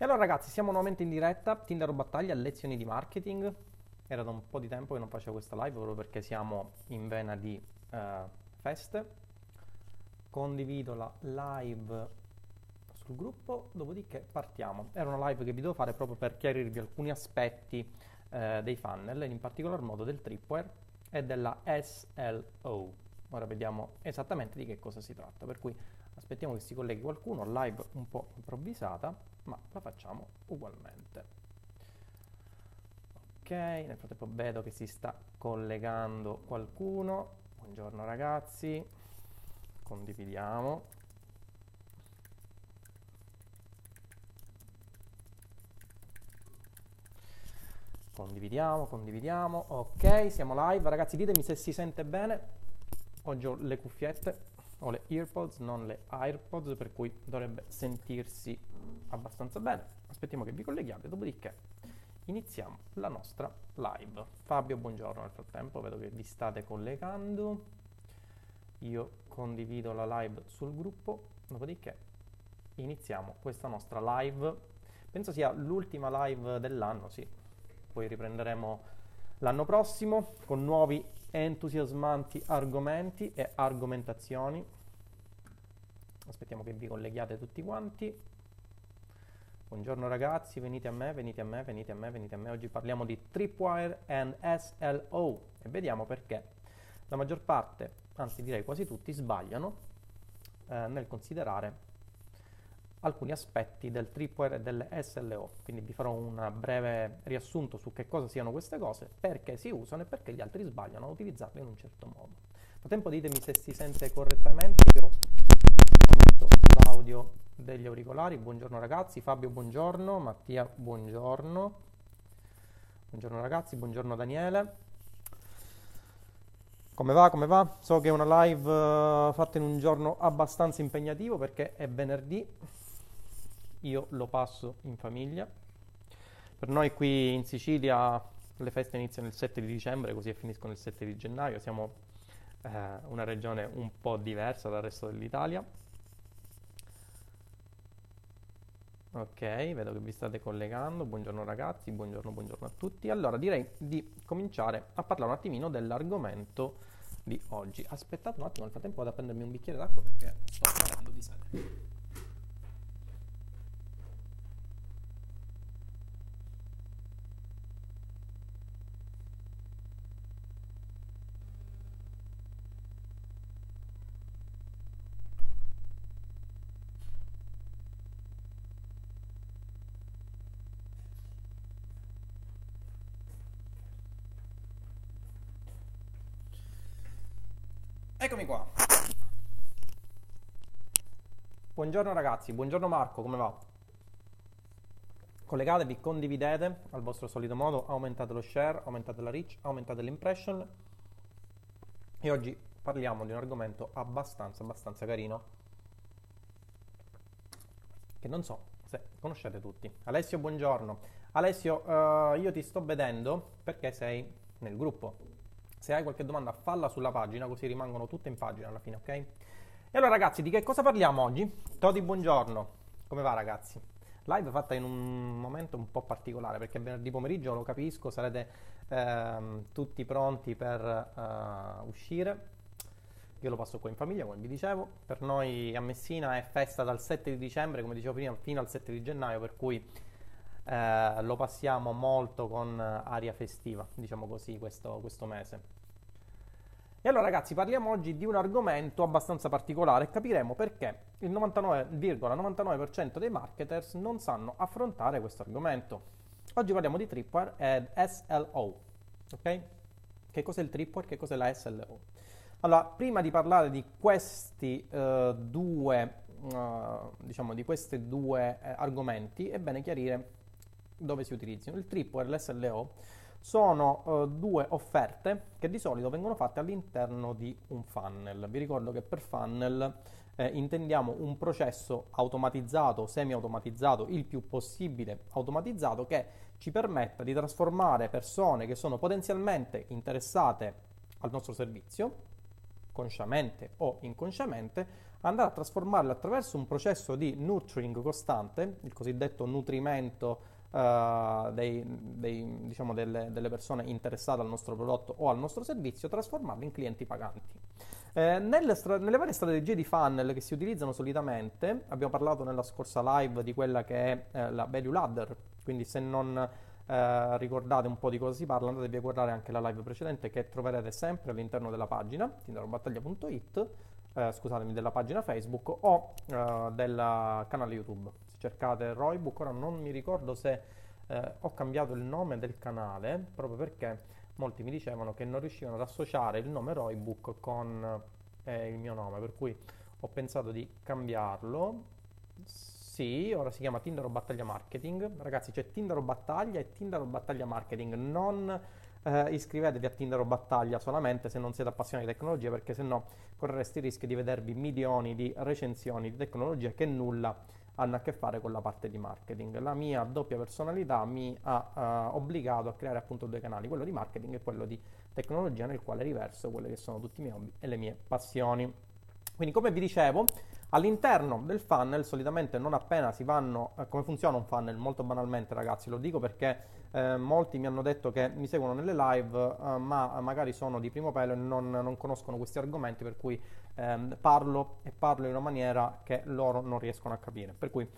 E allora ragazzi, siamo nuovamente in diretta, Tinder Battaglia, lezioni di marketing. Era da un po' di tempo che non facevo questa live proprio perché siamo in vena di uh, feste. Condivido la live sul gruppo, dopodiché partiamo. Era una live che vi devo fare proprio per chiarirvi alcuni aspetti uh, dei funnel, in particolar modo del tripwire e della SLO. Ora vediamo esattamente di che cosa si tratta, per cui aspettiamo che si colleghi qualcuno, live un po' improvvisata ma la facciamo ugualmente. Ok, nel frattempo vedo che si sta collegando qualcuno. Buongiorno ragazzi, condividiamo. Condividiamo, condividiamo. Ok, siamo live. Ragazzi, ditemi se si sente bene. Oggi ho le cuffiette, ho le earpods, non le AirPods, per cui dovrebbe sentirsi abbastanza bene. Aspettiamo che vi colleghiate, dopodiché iniziamo la nostra live. Fabio, buongiorno nel frattempo, vedo che vi state collegando. Io condivido la live sul gruppo, dopodiché iniziamo questa nostra live. Penso sia l'ultima live dell'anno, sì. Poi riprenderemo l'anno prossimo con nuovi entusiasmanti argomenti e argomentazioni. Aspettiamo che vi colleghiate tutti quanti. Buongiorno ragazzi, venite a me, venite a me, venite a me, venite a me. Oggi parliamo di Tripwire and SLO e vediamo perché la maggior parte, anzi direi quasi tutti, sbagliano eh, nel considerare alcuni aspetti del Tripwire e delle SLO. Quindi vi farò un breve riassunto su che cosa siano queste cose, perché si usano e perché gli altri sbagliano a utilizzarle in un certo modo. Frattempo ditemi se si sente correttamente, io metto l'audio degli auricolari. Buongiorno ragazzi, Fabio buongiorno, Mattia buongiorno. Buongiorno ragazzi, buongiorno Daniele. Come va? Come va? So che è una live uh, fatta in un giorno abbastanza impegnativo perché è venerdì. Io lo passo in famiglia. Per noi qui in Sicilia le feste iniziano il 7 di dicembre, così finiscono il 7 di gennaio. Siamo eh, una regione un po' diversa dal resto dell'Italia. Ok, vedo che vi state collegando. Buongiorno ragazzi, buongiorno, buongiorno a tutti. Allora, direi di cominciare a parlare un attimino dell'argomento di oggi. Aspettate un attimo, nel frattempo vado a prendermi un bicchiere d'acqua perché sto morendo di sede. Eccomi qua. Buongiorno ragazzi, buongiorno Marco, come va? Collegatevi, condividete al vostro solito modo, aumentate lo share, aumentate la reach, aumentate l'impression. E oggi parliamo di un argomento abbastanza, abbastanza carino, che non so se conoscete tutti. Alessio, buongiorno. Alessio, uh, io ti sto vedendo perché sei nel gruppo se hai qualche domanda falla sulla pagina così rimangono tutte in pagina alla fine, ok? E allora ragazzi, di che cosa parliamo oggi? Todi, buongiorno. Come va ragazzi? Live fatta in un momento un po' particolare perché venerdì pomeriggio, lo capisco, sarete ehm, tutti pronti per uh, uscire. Io lo passo qua in famiglia, come vi dicevo. Per noi a Messina è festa dal 7 di dicembre, come dicevo prima, fino al 7 di gennaio, per cui eh, lo passiamo molto con aria festiva, diciamo così, questo, questo mese. E allora ragazzi parliamo oggi di un argomento abbastanza particolare e capiremo perché il 99,99% ,99 dei marketers non sanno affrontare questo argomento. Oggi parliamo di Tripwire ed SLO, ok? Che cos'è il Tripwire, che cos'è la SLO? Allora, prima di parlare di questi uh, due, uh, diciamo, di questi due uh, argomenti, è bene chiarire dove si utilizzano. Il tripwire e l'SLO sono uh, due offerte che di solito vengono fatte all'interno di un funnel. Vi ricordo che per funnel eh, intendiamo un processo automatizzato, semi-automatizzato, il più possibile automatizzato che ci permetta di trasformare persone che sono potenzialmente interessate al nostro servizio, consciamente o inconsciamente, andare a trasformarle attraverso un processo di nurturing costante, il cosiddetto nutrimento uh, dei, dei, diciamo delle, delle, persone interessate al nostro prodotto o al nostro servizio, trasformarli in clienti paganti. Eh, nelle, stra- nelle, varie strategie di funnel che si utilizzano solitamente, abbiamo parlato nella scorsa live di quella che è eh, la value ladder, quindi se non eh, ricordate un po' di cosa si parla, andatevi a guardare anche la live precedente che troverete sempre all'interno della pagina tinderobattaglia.it, eh, scusatemi, della pagina Facebook o eh, del canale YouTube. Cercate Roybook, ora non mi ricordo se eh, ho cambiato il nome del canale proprio perché molti mi dicevano che non riuscivano ad associare il nome Roybook con eh, il mio nome, per cui ho pensato di cambiarlo. Sì, ora si chiama Tinder o Battaglia Marketing. Ragazzi, c'è Tinder o Battaglia e Tinder o Battaglia Marketing. Non eh, iscrivetevi a Tinder o Battaglia solamente se non siete appassionati di tecnologia, perché se no correreste il rischio di vedervi milioni di recensioni di tecnologia che nulla hanno a che fare con la parte di marketing. La mia doppia personalità mi ha uh, obbligato a creare appunto due canali, quello di marketing e quello di tecnologia, nel quale riverso quelle che sono tutti i miei hobby e le mie passioni. Quindi come vi dicevo, all'interno del funnel solitamente non appena si vanno, eh, come funziona un funnel? Molto banalmente ragazzi, lo dico perché eh, molti mi hanno detto che mi seguono nelle live eh, ma magari sono di primo pelo e non, non conoscono questi argomenti per cui ehm, parlo e parlo in una maniera che loro non riescono a capire. Per cui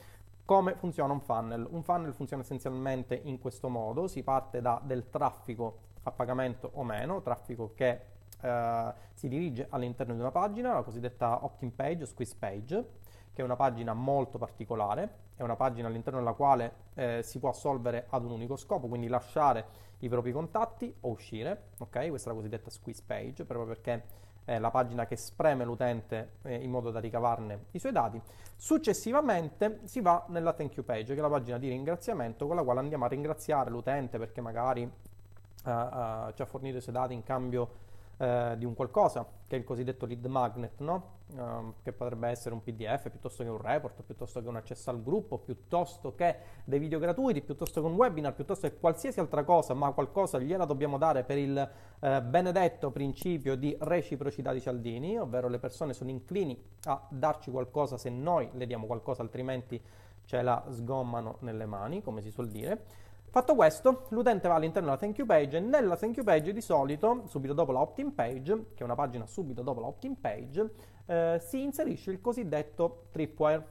come funziona un funnel? Un funnel funziona essenzialmente in questo modo, si parte da del traffico a pagamento o meno, traffico che eh, si dirige all'interno di una pagina, la cosiddetta opt-in page o squeeze page, che è una pagina molto particolare, è una pagina all'interno della quale eh, si può assolvere ad un unico scopo, quindi lasciare i propri contatti o uscire, ok? Questa è la cosiddetta squeeze page, proprio perché è la pagina che spreme l'utente eh, in modo da ricavarne i suoi dati. Successivamente si va nella thank you page, che è la pagina di ringraziamento con la quale andiamo a ringraziare l'utente perché magari uh, uh, ci ha fornito i suoi dati in cambio eh, di un qualcosa, che è il cosiddetto lead magnet, no? uh, che potrebbe essere un PDF piuttosto che un report, piuttosto che un accesso al gruppo, piuttosto che dei video gratuiti, piuttosto che un webinar, piuttosto che qualsiasi altra cosa, ma qualcosa gliela dobbiamo dare per il uh, benedetto principio di reciprocità di Cialdini, ovvero le persone sono inclini a darci qualcosa se noi le diamo qualcosa, altrimenti ce la sgommano nelle mani, come si suol dire. Fatto questo, l'utente va all'interno della thank you page e nella thank you page di solito, subito dopo la opt-in page, che è una pagina subito dopo la opt-in page, eh, si inserisce il cosiddetto tripwire.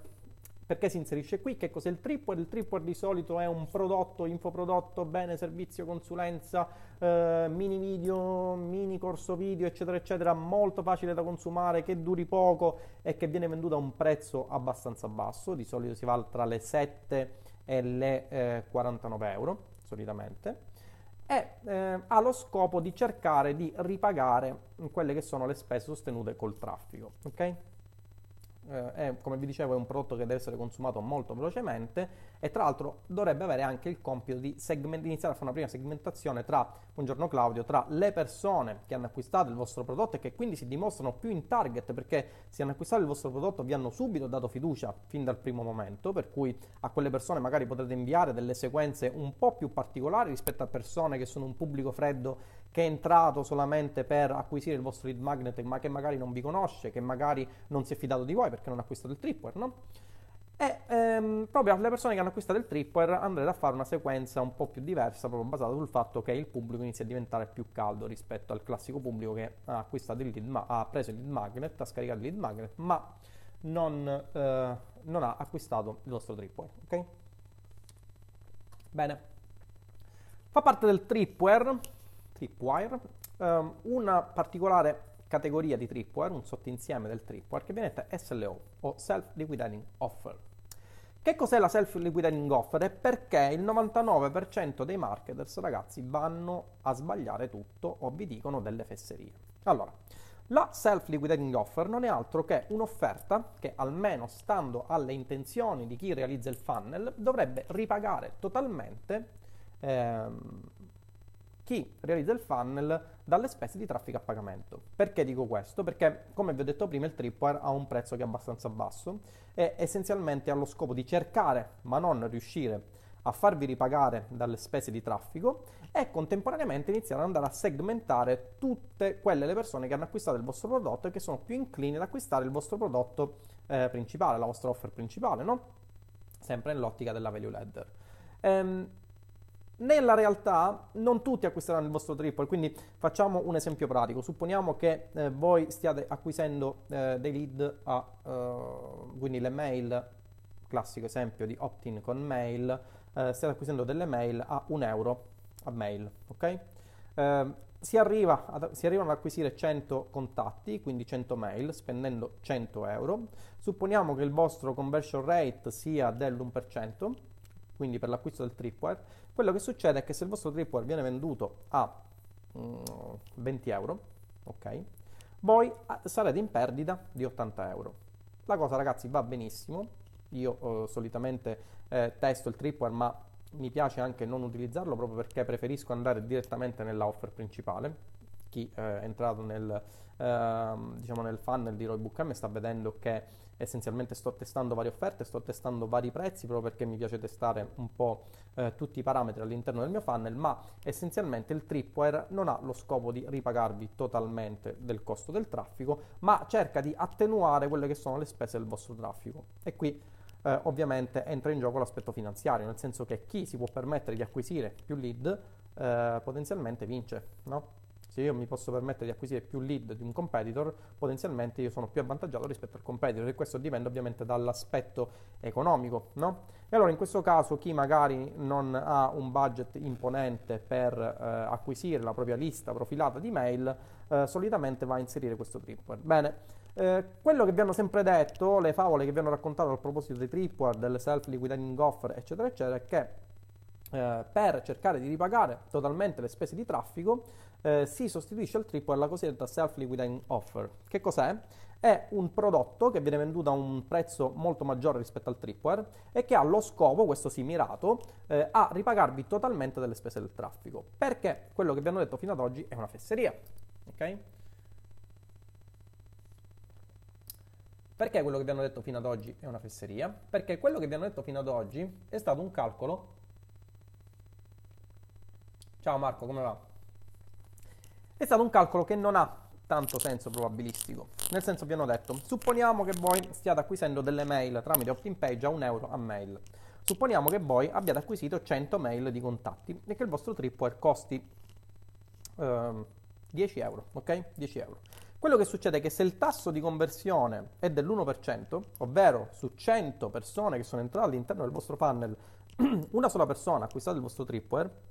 Perché si inserisce qui? Che cos'è il tripwire? Il tripwire di solito è un prodotto, infoprodotto, bene, servizio, consulenza, eh, mini video, mini corso video, eccetera, eccetera, molto facile da consumare, che duri poco e che viene venduto a un prezzo abbastanza basso. Di solito si va tra le 7 e le eh, 49 euro solitamente e eh, ha lo scopo di cercare di ripagare quelle che sono le spese sostenute col traffico. ok? Eh, è, come vi dicevo, è un prodotto che deve essere consumato molto velocemente e tra l'altro dovrebbe avere anche il compito di, segment- iniziare a fare una prima segmentazione tra, buongiorno Claudio, tra le persone che hanno acquistato il vostro prodotto e che quindi si dimostrano più in target perché se hanno acquistato il vostro prodotto vi hanno subito dato fiducia fin dal primo momento, per cui a quelle persone magari potrete inviare delle sequenze un po' più particolari rispetto a persone che sono un pubblico freddo che è entrato solamente per acquisire il vostro lead magnet ma che magari non vi conosce, che magari non si è fidato di voi perché non ha acquistato il tripwire, no? E ehm, proprio alle persone che hanno acquistato il tripwire andrete a fare una sequenza un po' più diversa, proprio basata sul fatto che il pubblico inizia a diventare più caldo rispetto al classico pubblico che ha acquistato il lead, ma ha preso il lead magnet, ha scaricato il lead magnet, ma non, eh, non ha acquistato il vostro tripwire, ok? Bene. Fa parte del tripwire tripwire, um, una particolare categoria di tripwire, un sottoinsieme del tripwire che viene detta SLO o Self Liquidating Offer. Che cos'è la Self Liquidating Offer? È perché il 99% dei marketers, ragazzi, vanno a sbagliare tutto o vi dicono delle fesserie. Allora, la Self Liquidating Offer non è altro che un'offerta che, almeno stando alle intenzioni di chi realizza il funnel, dovrebbe ripagare totalmente ehm, chi realizza il funnel dalle spese di traffico a pagamento. Perché dico questo? Perché, come vi ho detto prima, il tripwire ha un prezzo che è abbastanza basso e essenzialmente ha lo scopo di cercare, ma non riuscire a farvi ripagare dalle spese di traffico e contemporaneamente iniziare ad andare a segmentare tutte quelle le persone che hanno acquistato il vostro prodotto e che sono più inclini ad acquistare il vostro prodotto eh, principale, la vostra offer principale, no? Sempre nell'ottica della value ladder. Ehm, nella realtà non tutti acquisteranno il vostro triple, quindi facciamo un esempio pratico. Supponiamo che eh, voi stiate acquisendo eh, dei lead a, uh, quindi le mail, classico esempio di opt-in con mail, eh, stiate acquisendo delle mail a un euro a mail, ok? Eh, si, arriva ad, si, arrivano ad acquisire 100 contatti, quindi 100 mail, spendendo 100 euro. Supponiamo che il vostro conversion rate sia dell'1%, quindi per l'acquisto del tripwire, quello che succede è che se il vostro tripwire viene venduto a mm, 20 euro, ok? Voi ah, sarete in perdita di 80 euro. La cosa ragazzi va benissimo, io eh, solitamente eh, testo il tripwire ma mi piace anche non utilizzarlo proprio perché preferisco andare direttamente nella offer principale. Chi eh, è entrato nel, eh, diciamo nel funnel di Roybook M sta vedendo che essenzialmente sto testando varie offerte, sto testando vari prezzi proprio perché mi piace testare un po' eh, tutti i parametri all'interno del mio funnel, ma essenzialmente il tripwire non ha lo scopo di ripagarvi totalmente del costo del traffico, ma cerca di attenuare quelle che sono le spese del vostro traffico. E qui eh, ovviamente entra in gioco l'aspetto finanziario, nel senso che chi si può permettere di acquisire più lead eh, potenzialmente vince, no? Se io mi posso permettere di acquisire più lead di un competitor, potenzialmente io sono più avvantaggiato rispetto al competitor e questo dipende ovviamente dall'aspetto economico, no? E allora in questo caso chi magari non ha un budget imponente per eh, acquisire la propria lista profilata di mail, eh, solitamente va a inserire questo tripwire. Bene, eh, quello che vi hanno sempre detto, le favole che vi hanno raccontato a proposito dei tripwire, del self-liquidating offer, eccetera, eccetera, è che eh, per cercare di ripagare totalmente le spese di traffico eh, si sostituisce al tripwire la cosiddetta self-liquidating offer. Che cos'è? È un prodotto che viene venduto a un prezzo molto maggiore rispetto al tripwire e che ha lo scopo, questo sì mirato, eh, a ripagarvi totalmente delle spese del traffico. Perché quello che vi hanno detto fino ad oggi è una fesseria. Ok? Perché quello che vi hanno detto fino ad oggi è una fesseria? Perché quello che vi hanno detto fino ad oggi è stato un calcolo. Ciao Marco, come va? È stato un calcolo che non ha tanto senso probabilistico. Nel senso vi hanno detto, supponiamo che voi stiate acquisendo delle mail tramite opt-in page a un euro a mail. Supponiamo che voi abbiate acquisito 100 mail di contatti e che il vostro tripwire costi eh, 10 euro, ok? 10 euro. Quello che succede è che se il tasso di conversione è dell'1%, ovvero su 100 persone che sono entrate all'interno del vostro funnel, una sola persona ha acquistato il vostro tripwire,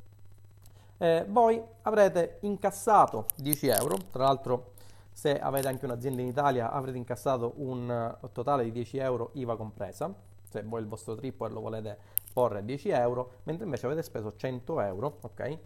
eh, voi avrete incassato 10 euro, tra l'altro se avete anche un'azienda in Italia avrete incassato un totale di 10 euro IVA compresa, se voi il vostro tripwire lo volete porre a 10 euro, mentre invece avete speso 100 euro, ok?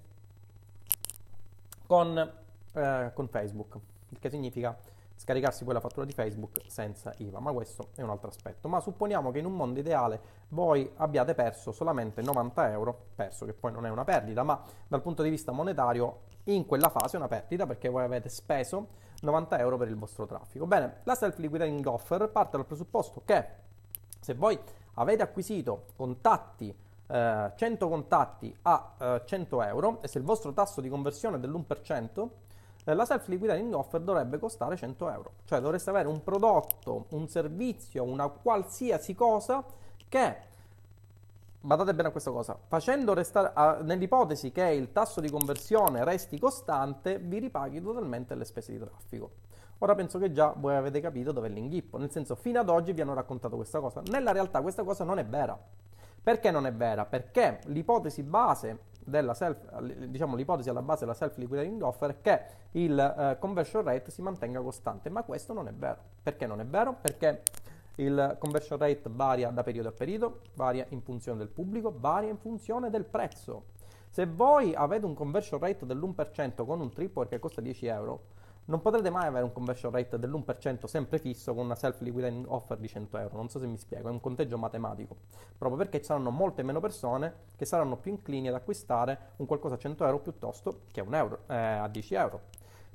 Con, eh, con Facebook. Il che significa scaricarsi quella fattura di Facebook senza IVA, ma questo è un altro aspetto. Ma supponiamo che in un mondo ideale voi abbiate perso solamente 90 euro, perso che poi non è una perdita, ma dal punto di vista monetario in quella fase è una perdita perché voi avete speso 90 euro per il vostro traffico. Bene, la self-liquidating offer parte dal presupposto che se voi avete acquisito contatti eh, 100 contatti a eh, 100 euro e se il vostro tasso di conversione è dell'1%, eh, la self liquidating offer dovrebbe costare 100 euro, cioè dovreste avere un prodotto, un servizio, una qualsiasi cosa che badate bene a questa cosa, facendo restare, nell'ipotesi che il tasso di conversione resti costante, vi ripaghi totalmente le spese di traffico. Ora penso che già voi avete capito dove è l'inghippo, nel senso fino ad oggi vi hanno raccontato questa cosa. Nella realtà questa cosa non è vera. Perché non è vera? Perché l'ipotesi base della self, diciamo l'ipotesi alla base della self liquidating offer è che il uh, conversion rate si mantenga costante, ma questo non è vero. Perché non è vero? Perché il conversion rate varia da periodo a periodo, varia in funzione del pubblico, varia in funzione del prezzo. Se voi avete un conversion rate dell'1% con un tripwire che costa 10 euro, non potrete mai avere un conversion rate dell'1% sempre fisso con una self-liquidating offer di 100 euro. Non so se mi spiego, è un conteggio matematico. Proprio perché ci saranno molte meno persone che saranno più inclini ad acquistare un qualcosa a 100 euro piuttosto che a, euro, eh, a 10 euro.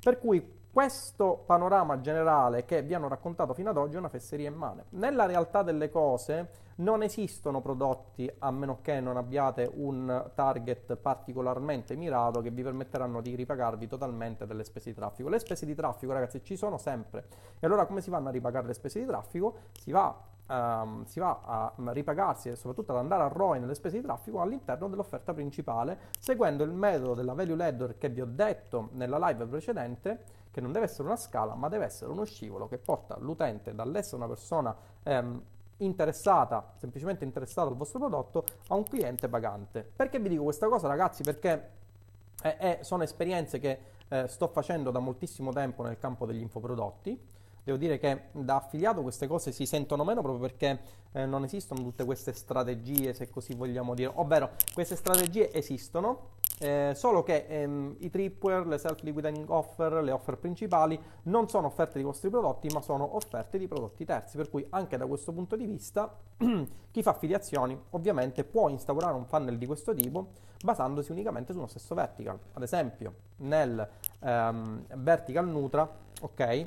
Per cui questo panorama generale che vi hanno raccontato fino ad oggi è una fesseria immane. Nella realtà delle cose Non esistono prodotti a meno che non abbiate un target particolarmente mirato che vi permetteranno di ripagarvi totalmente delle spese di traffico. Le spese di traffico, ragazzi, ci sono sempre. E allora come si vanno a ripagare le spese di traffico? Si va Um, si va a ripagarsi e soprattutto ad andare a ROI nelle spese di traffico all'interno dell'offerta principale, seguendo il metodo della value ladder che vi ho detto nella live precedente, che non deve essere una scala, ma deve essere uno scivolo che porta l'utente dall'essere una persona um, interessata, semplicemente interessata al vostro prodotto, a un cliente pagante. Perché vi dico questa cosa, ragazzi? Perché eh, eh, sono esperienze che eh, sto facendo da moltissimo tempo nel campo degli infoprodotti Devo dire che da affiliato queste cose si sentono meno proprio perché eh, non esistono tutte queste strategie, se così vogliamo dire, ovvero queste strategie esistono, eh, solo che ehm, i tripware, le self-liquidating offer, le offer principali non sono offerte di vostri prodotti, ma sono offerte di prodotti terzi. Per cui anche da questo punto di vista, chi fa affiliazioni ovviamente può instaurare un funnel di questo tipo basandosi unicamente su uno stesso vertical. Ad esempio, nel ehm, vertical Nutra, ok?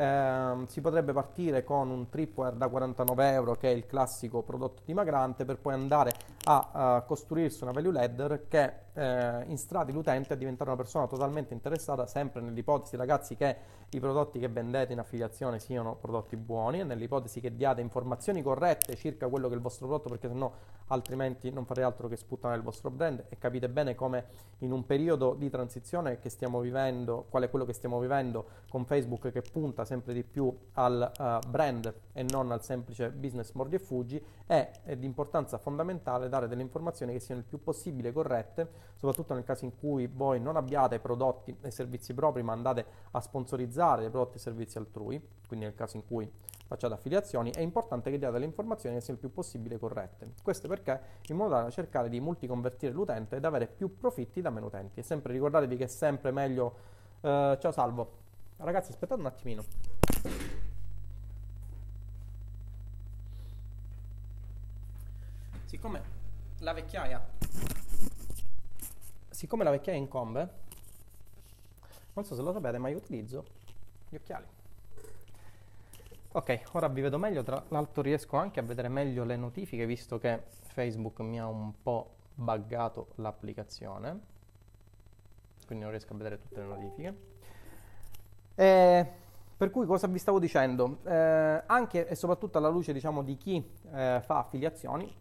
Eh, si potrebbe partire con un tripwire da 49 euro che è il classico prodotto dimagrante per poi andare a uh, costruirsi una value ladder che eh, instradi l'utente a diventare una persona totalmente interessata sempre nell'ipotesi ragazzi che i prodotti che vendete in affiliazione siano prodotti buoni e nell'ipotesi che diate informazioni corrette circa quello che è il vostro prodotto perché sennò altrimenti non farei altro che sputtare il vostro brand. E capite bene come in un periodo di transizione che stiamo vivendo, qual è quello che stiamo vivendo con Facebook che punta sempre di più al uh, brand e non al semplice business mordi e fuggi, è, è di importanza fondamentale dare delle informazioni che siano il più possibile corrette, soprattutto nel caso in cui voi non abbiate prodotti e servizi propri ma andate a sponsorizzare prodotti e servizi altrui, quindi nel caso in cui facciate affiliazioni, è importante che diate le informazioni che siano il più possibile corrette. Questo perché in modo da cercare di multiconvertire l'utente ed avere più profitti da meno utenti. E sempre ricordatevi che è sempre meglio... Uh, ciao Salvo. Ragazzi, aspettate un attimino. Siccome la vecchiaia siccome la vecchiaia incombe non so se lo sapete ma io utilizzo gli occhiali Ok, ora vi vedo meglio, tra l'altro riesco anche a vedere meglio le notifiche visto che Facebook mi ha un po' buggato l'applicazione, quindi non riesco a vedere tutte le notifiche. E per cui cosa vi stavo dicendo? Eh, anche e soprattutto alla luce diciamo, di chi eh, fa affiliazioni,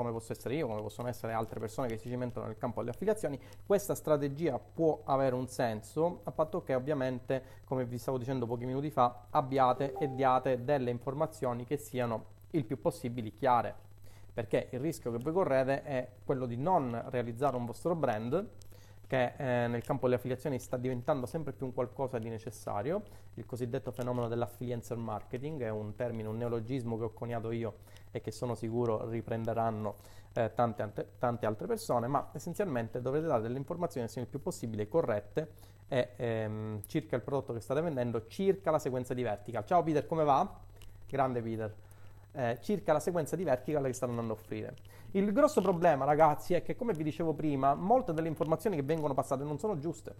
come posso essere io, come possono essere altre persone che si cimentano nel campo delle affiliazioni, questa strategia può avere un senso a patto che ovviamente, come vi stavo dicendo pochi minuti fa, abbiate e diate delle informazioni che siano il più possibile chiare. Perché il rischio che voi correte è quello di non realizzare un vostro brand che eh, nel campo delle affiliazioni sta diventando sempre più un qualcosa di necessario, il cosiddetto fenomeno dell'affiliencer marketing, è un termine, un neologismo che ho coniato io e che sono sicuro riprenderanno eh, tante, ante, tante, altre persone, ma essenzialmente dovrete dare delle informazioni che siano il più possibile corrette e, ehm, circa il prodotto che state vendendo, circa la sequenza di vertical. Ciao Peter, come va? Grande Peter eh, circa la sequenza di vertical che stanno andando a offrire. Il grosso problema, ragazzi, è che, come vi dicevo prima, molte delle informazioni che vengono passate non sono giuste.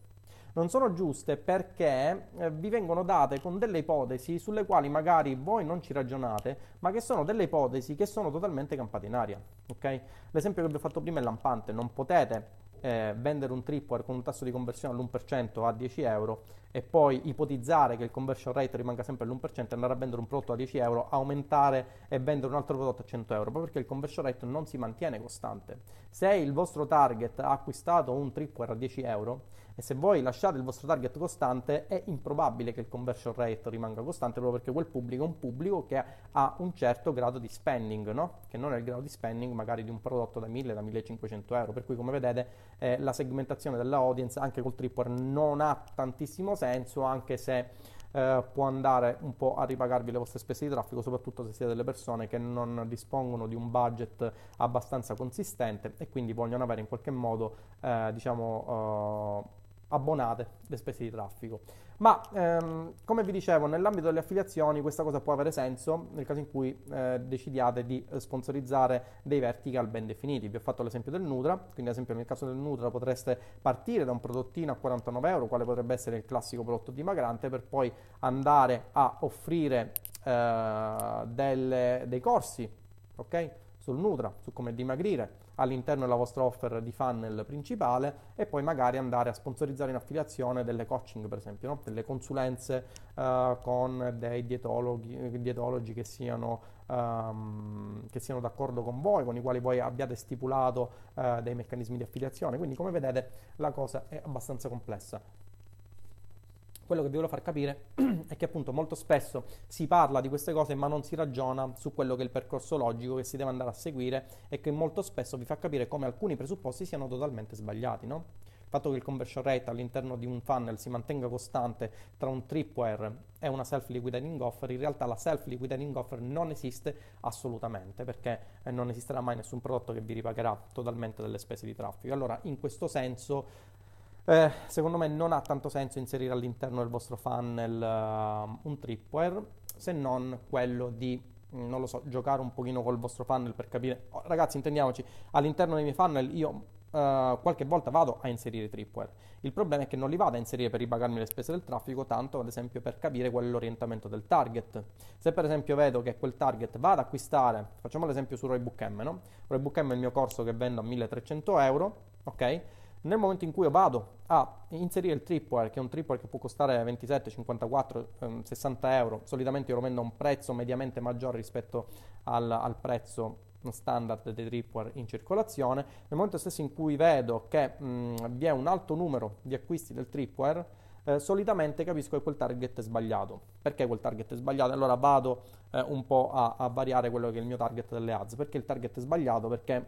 Non sono giuste perché eh, vi vengono date con delle ipotesi sulle quali magari voi non ci ragionate, ma che sono delle ipotesi che sono totalmente campate in aria. Okay? L'esempio che vi ho fatto prima è lampante, non potete eh, vendere un tripwire con un tasso di conversione all'1% a 10 euro e poi ipotizzare che il conversion rate rimanga sempre all'1% e andare a vendere un prodotto a 10 euro, aumentare e vendere un altro prodotto a 100 euro, proprio perché il conversion rate non si mantiene costante. Se il vostro target ha acquistato un tripwire a 10 euro, e se voi lasciate il vostro target costante è improbabile che il conversion rate rimanga costante proprio perché quel pubblico è un pubblico che ha un certo grado di spending, no? che non è il grado di spending magari di un prodotto da 1000, da 1500 euro, per cui come vedete eh, la segmentazione della audience anche col tripwire non ha tantissimo senso anche se eh, può andare un po' a ripagarvi le vostre spese di traffico, soprattutto se siete delle persone che non dispongono di un budget abbastanza consistente e quindi vogliono avere in qualche modo, eh, diciamo, uh, abbonate le spese di traffico. Ma ehm, come vi dicevo, nell'ambito delle affiliazioni questa cosa può avere senso nel caso in cui eh, decidiate di sponsorizzare dei vertical ben definiti. Vi ho fatto l'esempio del Nutra, quindi ad esempio nel caso del Nutra potreste partire da un prodottino a 49 euro, quale potrebbe essere il classico prodotto dimagrante, per poi andare a offrire eh, delle, dei corsi ok? Sul Nutra, su come dimagrire all'interno della vostra offer di funnel principale e poi magari andare a sponsorizzare in affiliazione delle coaching, per esempio, no? delle consulenze uh, con dei dietologi, dietologi che, siano, um, che, siano, d'accordo con voi, con i quali voi abbiate stipulato uh, dei meccanismi di affiliazione. Quindi, come vedete, la cosa è abbastanza complessa quello che vi voglio far capire è che appunto molto spesso si parla di queste cose ma non si ragiona su quello che è il percorso logico che si deve andare a seguire e che molto spesso vi fa capire come alcuni presupposti siano totalmente sbagliati, no? Il fatto che il conversion rate all'interno di un funnel si mantenga costante tra un tripwire e una self-liquidating offer, in realtà la self-liquidating offer non esiste assolutamente perché eh, non esisterà mai nessun prodotto che vi ripagherà totalmente delle spese di traffico. Allora, in questo senso eh, secondo me non ha tanto senso inserire all'interno del vostro funnel uh, un tripwire se non quello di mm, non lo so, giocare un pochino col vostro funnel per capire. Oh, ragazzi, intendiamoci, all'interno dei miei funnel io uh, qualche volta vado a inserire tripwire. Il problema è che non li vado a inserire per ripagarmi le spese del traffico, tanto ad esempio per capire qual è l'orientamento del target. Se per esempio vedo che quel target va ad acquistare, facciamo l'esempio su Roybook M, no? Roybook M è il mio corso che vendo a 1300 euro, ok? Nel momento in cui io vado a inserire il tripwire, che è un tripwire che può costare 27, 54, ehm, 60 euro, solitamente io lo vendo a un prezzo mediamente maggiore rispetto al, al prezzo standard dei tripwire in circolazione, nel momento stesso in cui vedo che mh, vi è un alto numero di acquisti del tripwire, eh, solitamente capisco che quel target è sbagliato. Perché quel target è sbagliato? Allora vado eh, un po' a, a variare quello che è il mio target delle ads. Perché il target è sbagliato? Perché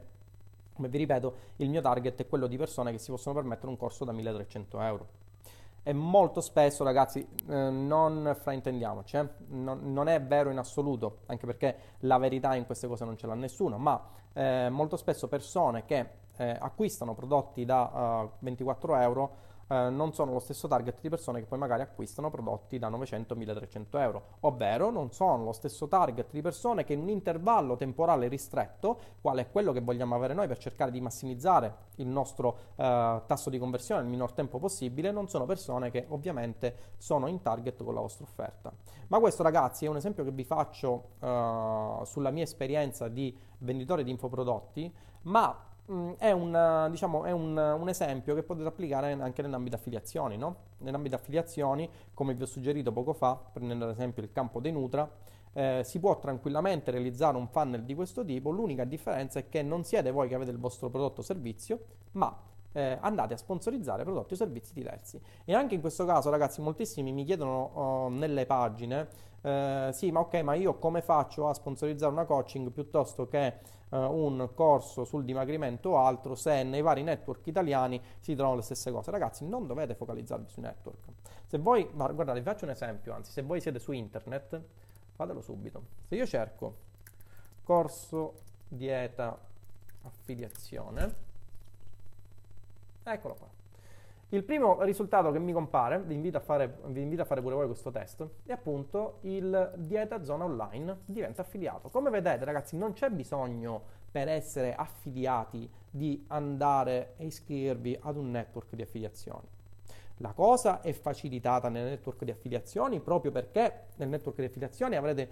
come vi ripeto, il mio target è quello di persone che si possono permettere un corso da 1300 euro. E molto spesso, ragazzi, eh, non fraintendiamoci, eh, non, non, è vero in assoluto, anche perché la verità in queste cose non ce l'ha nessuno, ma eh, molto spesso persone che eh, acquistano prodotti da 24 eh, euro eh, non sono lo stesso target di persone che poi magari acquistano prodotti da 900-1300 euro, ovvero non sono lo stesso target di persone che in un intervallo temporale ristretto, quale è quello che vogliamo avere noi per cercare di massimizzare il nostro eh, tasso di conversione nel minor tempo possibile, non sono persone che ovviamente sono in target con la vostra offerta. Ma questo ragazzi è un esempio che vi faccio eh, sulla mia esperienza di venditore di infoprodotti, ma Mm, è, un, diciamo, è un, un, esempio che potete applicare anche nell'ambito affiliazioni. No? Nell'ambito affiliazioni, come vi ho suggerito poco fa, prendendo ad esempio il campo dei Nutra, eh, si può tranquillamente realizzare un funnel di questo tipo. L'unica differenza è che non siete voi che avete il vostro prodotto o servizio, ma eh, andate a sponsorizzare prodotti o servizi diversi. E anche in questo caso, ragazzi, moltissimi mi chiedono oh, nelle pagine: eh, sì, ma ok, ma io come faccio a sponsorizzare una coaching piuttosto che eh, un corso sul dimagrimento o altro se nei vari network italiani si trovano le stesse cose? Ragazzi, non dovete focalizzarvi sui network. Se voi, guardate, vi faccio un esempio, anzi, se voi siete su internet, fatelo subito. Se io cerco corso dieta affiliazione Eccolo qua. Il primo risultato che mi compare, vi invito, a fare, vi invito a fare pure voi questo test, è appunto il Dieta Zona Online diventa affiliato. Come vedete ragazzi non c'è bisogno per essere affiliati di andare e iscrivervi ad un network di affiliazioni. La cosa è facilitata nel network di affiliazioni proprio perché nel network di affiliazioni avrete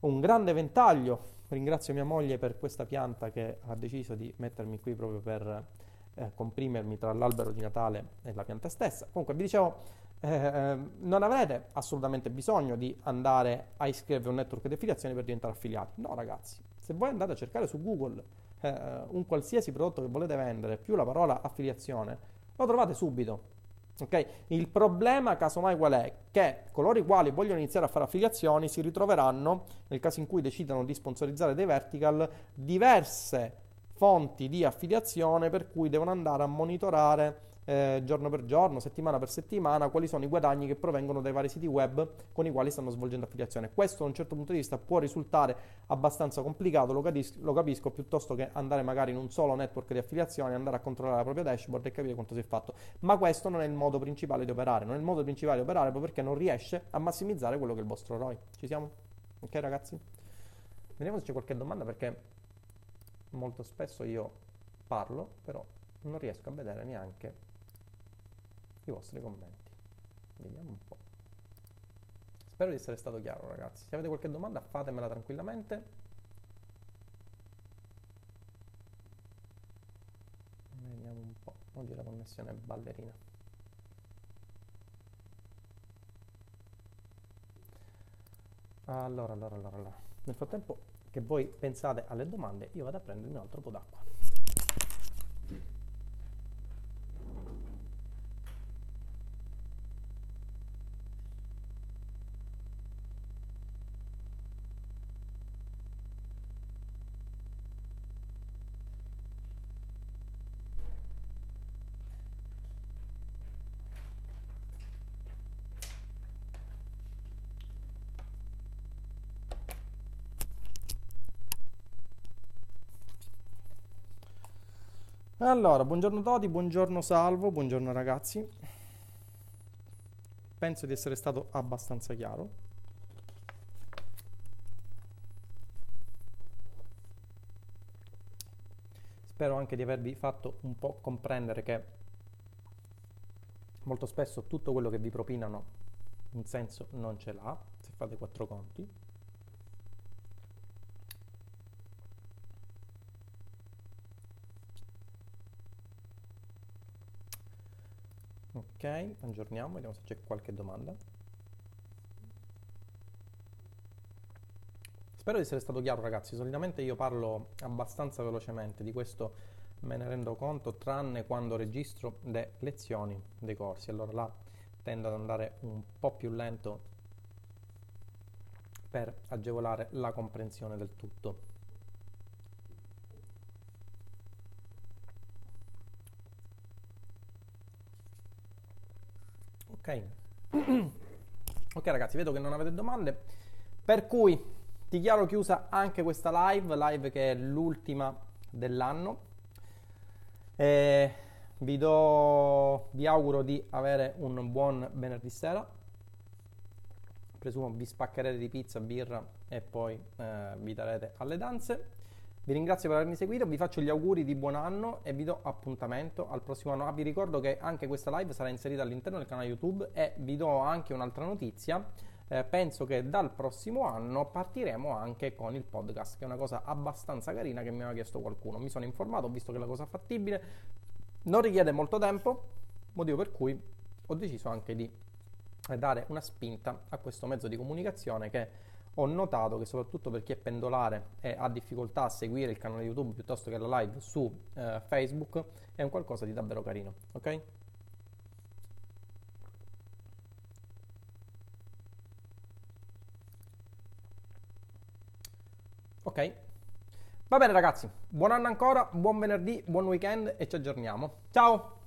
un grande ventaglio. Ringrazio mia moglie per questa pianta che ha deciso di mettermi qui proprio per eh, comprimermi tra l'albero di Natale e la pianta stessa. Comunque vi dicevo, eh, ehm, non avrete assolutamente bisogno di andare a iscrivervi a un network di affiliazioni per diventare affiliati. No ragazzi, se voi andate a cercare su Google eh, un qualsiasi prodotto che volete vendere più la parola affiliazione, lo trovate subito. Okay? Il problema, casomai, qual è? Che coloro i quali vogliono iniziare a fare affiliazioni si ritroveranno, nel caso in cui decidano di sponsorizzare dei vertical, diverse fonti di affiliazione per cui devono andare a monitorare eh, giorno per giorno, settimana per settimana, quali sono i guadagni che provengono dai vari siti web con i quali stanno svolgendo affiliazione. Questo da un certo punto di vista può risultare abbastanza complicato, lo, cadis- lo capisco, piuttosto che andare magari in un solo network di affiliazione, andare a controllare la propria dashboard e capire quanto si è fatto. Ma questo non è il modo principale di operare, non è il modo principale di operare proprio perché non riesce a massimizzare quello che è il vostro ROI. Ci siamo? Ok ragazzi? Vediamo se c'è qualche domanda perché molto spesso io parlo, però non riesco a vedere neanche i vostri commenti. Vediamo un po'. Spero di essere stato chiaro, ragazzi. Se avete qualche domanda, fatemela tranquillamente. Vediamo un po'. Oggi la connessione è ballerina. Allora, allora, allora, allora. Nel frattempo che voi pensate alle domande, io vado a prendermi un altro po' d'acqua. Allora, buongiorno Toti, buongiorno Salvo, buongiorno ragazzi. Penso di essere stato abbastanza chiaro. Spero anche di avervi fatto un po' comprendere che molto spesso tutto quello che vi propinano un senso non ce l'ha, se fate quattro conti. Ok, aggiorniamo, vediamo se c'è qualche domanda. Spero di essere stato chiaro ragazzi, solitamente io parlo abbastanza velocemente, di questo me ne rendo conto, tranne quando registro le lezioni dei corsi, allora là tendo ad andare un po' più lento per agevolare la comprensione del tutto. Ok. ragazzi, vedo che non avete domande, per cui dichiaro chiusa anche questa live, live che è l'ultima dell'anno. E vi, do, vi auguro di avere un buon venerdì sera. Presumo vi spaccherete di pizza, birra e poi eh, vi darete alle danze. Vi ringrazio per avermi seguito, vi faccio gli auguri di buon anno e vi do appuntamento al prossimo anno. Ah, vi ricordo che anche questa live sarà inserita all'interno del canale YouTube e vi do anche un'altra notizia. Eh, penso che dal prossimo anno partiremo anche con il podcast, che è una cosa abbastanza carina che mi aveva chiesto qualcuno. Mi sono informato, ho visto che la cosa è fattibile, non richiede molto tempo, motivo per cui ho deciso anche di dare una spinta a questo mezzo di comunicazione che ho notato che soprattutto per chi è pendolare e ha difficoltà a seguire il canale YouTube piuttosto che la live su eh, Facebook è un qualcosa di davvero carino, ok? Ok? Va bene ragazzi, buon anno ancora, buon venerdì, buon weekend e ci aggiorniamo. Ciao!